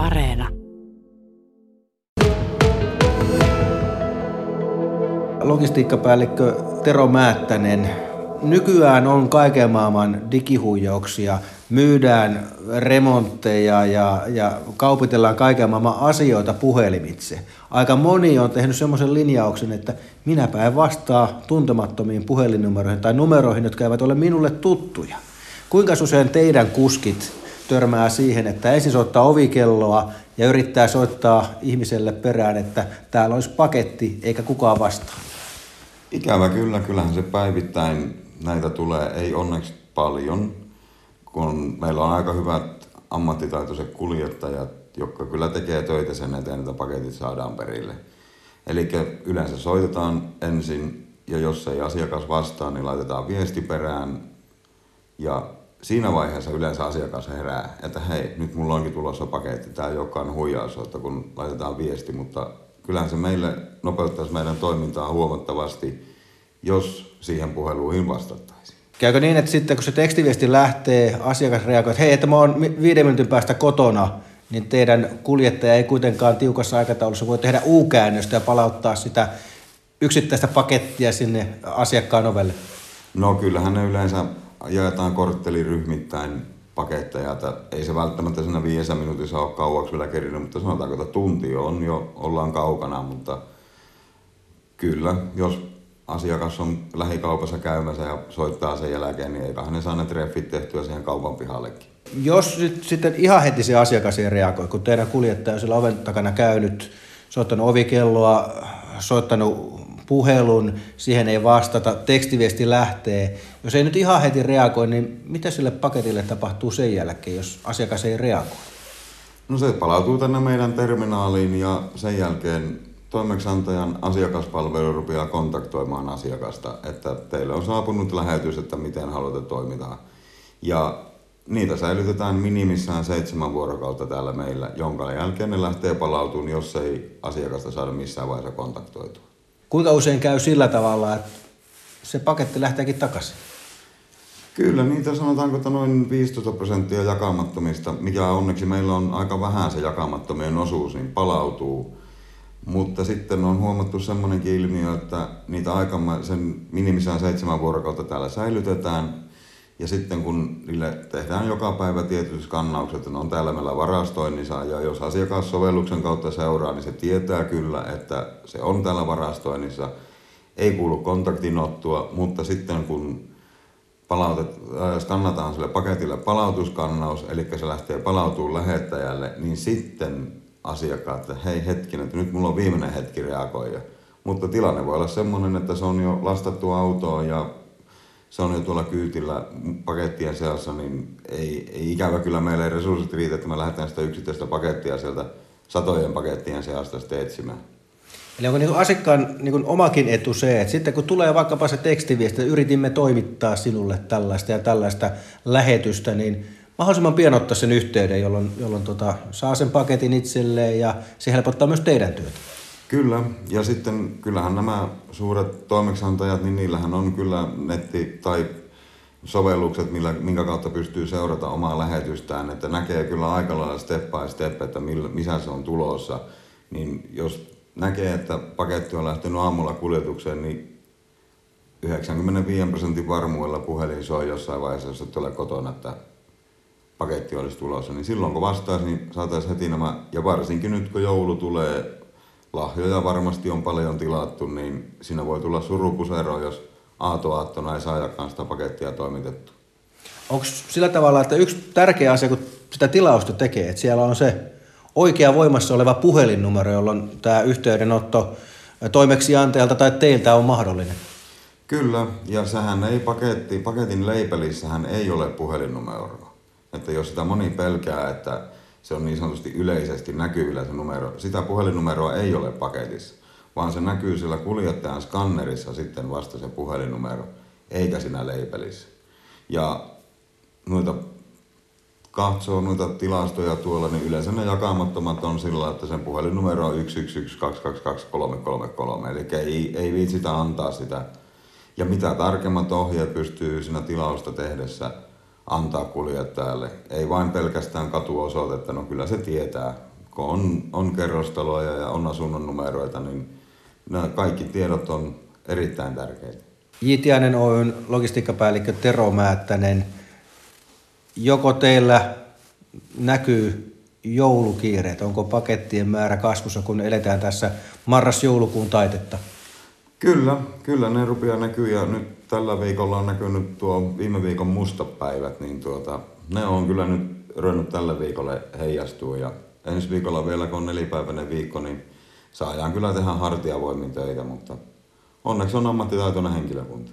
Areena. Logistiikkapäällikkö Tero Määttänen, nykyään on kaiken maailman digihuijauksia, myydään remontteja ja, ja kaupitellaan kaiken maailman asioita puhelimitse. Aika moni on tehnyt semmoisen linjauksen, että minäpä en vastaa tuntemattomiin puhelinnumeroihin tai numeroihin, jotka eivät ole minulle tuttuja. Kuinka usein teidän kuskit törmää siihen, että ensin soittaa ovikelloa ja yrittää soittaa ihmiselle perään, että täällä olisi paketti eikä kukaan vastaa? Ikävä kyllä, kyllähän se päivittäin näitä tulee, ei onneksi paljon, kun meillä on aika hyvät ammattitaitoiset kuljettajat, jotka kyllä tekee töitä sen eteen, että paketit saadaan perille. Eli yleensä soitetaan ensin ja jos ei asiakas vastaa, niin laitetaan viesti perään ja siinä vaiheessa yleensä asiakas herää, että hei, nyt mulla onkin tulossa paketti, tämä ei olekaan huijaus, että kun laitetaan viesti, mutta kyllähän se meille nopeuttaisi meidän toimintaa huomattavasti, jos siihen puheluihin vastattaisiin. Käykö niin, että sitten kun se tekstiviesti lähtee, asiakas reagoi, että hei, että mä oon viiden minuutin päästä kotona, niin teidän kuljettaja ei kuitenkaan tiukassa aikataulussa voi tehdä U-käännöstä ja palauttaa sitä yksittäistä pakettia sinne asiakkaan ovelle? No kyllähän ne yleensä jaetaan kortteliryhmittäin paketteja, että ei se välttämättä siinä viidessä minuutissa ole kauaksi vielä kerinyt, mutta sanotaanko, että tunti on jo, ollaan kaukana, mutta kyllä, jos asiakas on lähikaupassa käymässä ja soittaa sen jälkeen, niin eiköhän ne saa ne treffit tehtyä siihen kaupan pihallekin. Jos nyt sitten ihan heti se asiakas ei reagoi, kun teidän kuljettaja on siellä oven takana käynyt, soittanut ovikelloa, soittanut puhelun, siihen ei vastata, tekstiviesti lähtee. Jos ei nyt ihan heti reagoi, niin mitä sille paketille tapahtuu sen jälkeen, jos asiakas ei reagoi? No se palautuu tänne meidän terminaaliin ja sen jälkeen toimeksiantajan asiakaspalvelu rupeaa kontaktoimaan asiakasta, että teille on saapunut lähetys, että miten haluatte toimita. Ja niitä säilytetään minimissään seitsemän vuorokautta täällä meillä, jonka jälkeen ne lähtee palautumaan, jos ei asiakasta saada missään vaiheessa kontaktoitua. Kuinka usein käy sillä tavalla, että se paketti lähteekin takaisin? Kyllä, niitä sanotaanko, että noin 15 prosenttia jakamattomista, mikä onneksi meillä on aika vähän se jakamattomien osuus, niin palautuu mutta sitten on huomattu semmoinenkin ilmiö, että niitä aikama, sen minimissään seitsemän vuorokautta täällä säilytetään. Ja sitten kun niille tehdään joka päivä tietyt skannaukset, ne on täällä meillä varastoinnissa, ja jos asiakas sovelluksen kautta seuraa, niin se tietää kyllä, että se on täällä varastoinnissa. Ei kuulu kontaktinottua, mutta sitten kun palautet, äh, skannataan sille paketille palautuskannaus, eli se lähtee palautumaan lähettäjälle, niin sitten asiakkaat, että hei hetkinen, että nyt mulla on viimeinen hetki reagoida. Mutta tilanne voi olla sellainen, että se on jo lastattu autoon ja se on jo tuolla kyytillä pakettien seassa, niin ei, ei ikävä kyllä meillä ei resurssit riitä, että me lähdetään sitä yksittäistä pakettia sieltä satojen pakettien seasta sitten etsimään. Eli onko niin asiakkaan niin omakin etu se, että sitten kun tulee vaikkapa se tekstiviesti, että yritimme toimittaa sinulle tällaista ja tällaista lähetystä, niin mahdollisimman pian ottaa sen yhteyden, jolloin, jolloin tota, saa sen paketin itselleen ja se helpottaa myös teidän työtä. Kyllä, ja sitten kyllähän nämä suuret toimeksiantajat, niin niillähän on kyllä netti- tai sovellukset, millä, minkä kautta pystyy seurata omaa lähetystään, että näkee kyllä aika lailla step by step, että millä, missä se on tulossa. Niin jos näkee, että paketti on lähtenyt aamulla kuljetukseen, niin 95 prosentin varmuudella puhelin soi jossain vaiheessa, jos et ole kotona, että paketti olisi tulossa, niin silloin kun vastaisi, niin saataisiin heti nämä, ja varsinkin nyt kun joulu tulee, lahjoja varmasti on paljon tilattu, niin siinä voi tulla surupusero, jos aatoaattona ei saajakaan sitä pakettia toimitettu. Onko sillä tavalla, että yksi tärkeä asia, kun sitä tilausta tekee, että siellä on se oikea voimassa oleva puhelinnumero, jolloin tämä yhteydenotto toimeksiantajalta tai teiltä on mahdollinen? Kyllä, ja sehän ei paketti, paketin leipelissähän ei ole puhelinnumeroa. Että jos sitä moni pelkää, että se on niin sanotusti yleisesti näkyvillä se numero, sitä puhelinnumeroa ei ole paketissa, vaan se näkyy sillä kuljettajan skannerissa sitten vasta se puhelinnumero, eikä siinä leipelissä. Ja noita katsoo noita tilastoja tuolla, niin yleensä ne jakamattomat on sillä, että sen puhelinnumero on 111222333, eli ei, ei viitsitä antaa sitä. Ja mitä tarkemmat ohjeet pystyy siinä tilausta tehdessä antaa kuljettajalle. Ei vain pelkästään katuosoitetta, no kyllä se tietää kun on, on kerrostaloja ja on asunnon numeroita, niin nämä kaikki tiedot on erittäin tärkeitä. Jitiainen Oyn logistiikkapäällikkö Tero Määttänen, joko teillä näkyy joulukiireet? Onko pakettien määrä kasvussa, kun eletään tässä marras-joulukuun taitetta? Kyllä, kyllä ne rupeaa näkyy ja nyt tällä viikolla on näkynyt tuo viime viikon mustapäivät, niin tuota, ne on kyllä nyt ruvennut tällä viikolla heijastua ja ensi viikolla vielä kun on nelipäiväinen viikko, niin saadaan kyllä tehdä hartiavoimin töitä, mutta onneksi on ammattitaitoinen henkilökunta.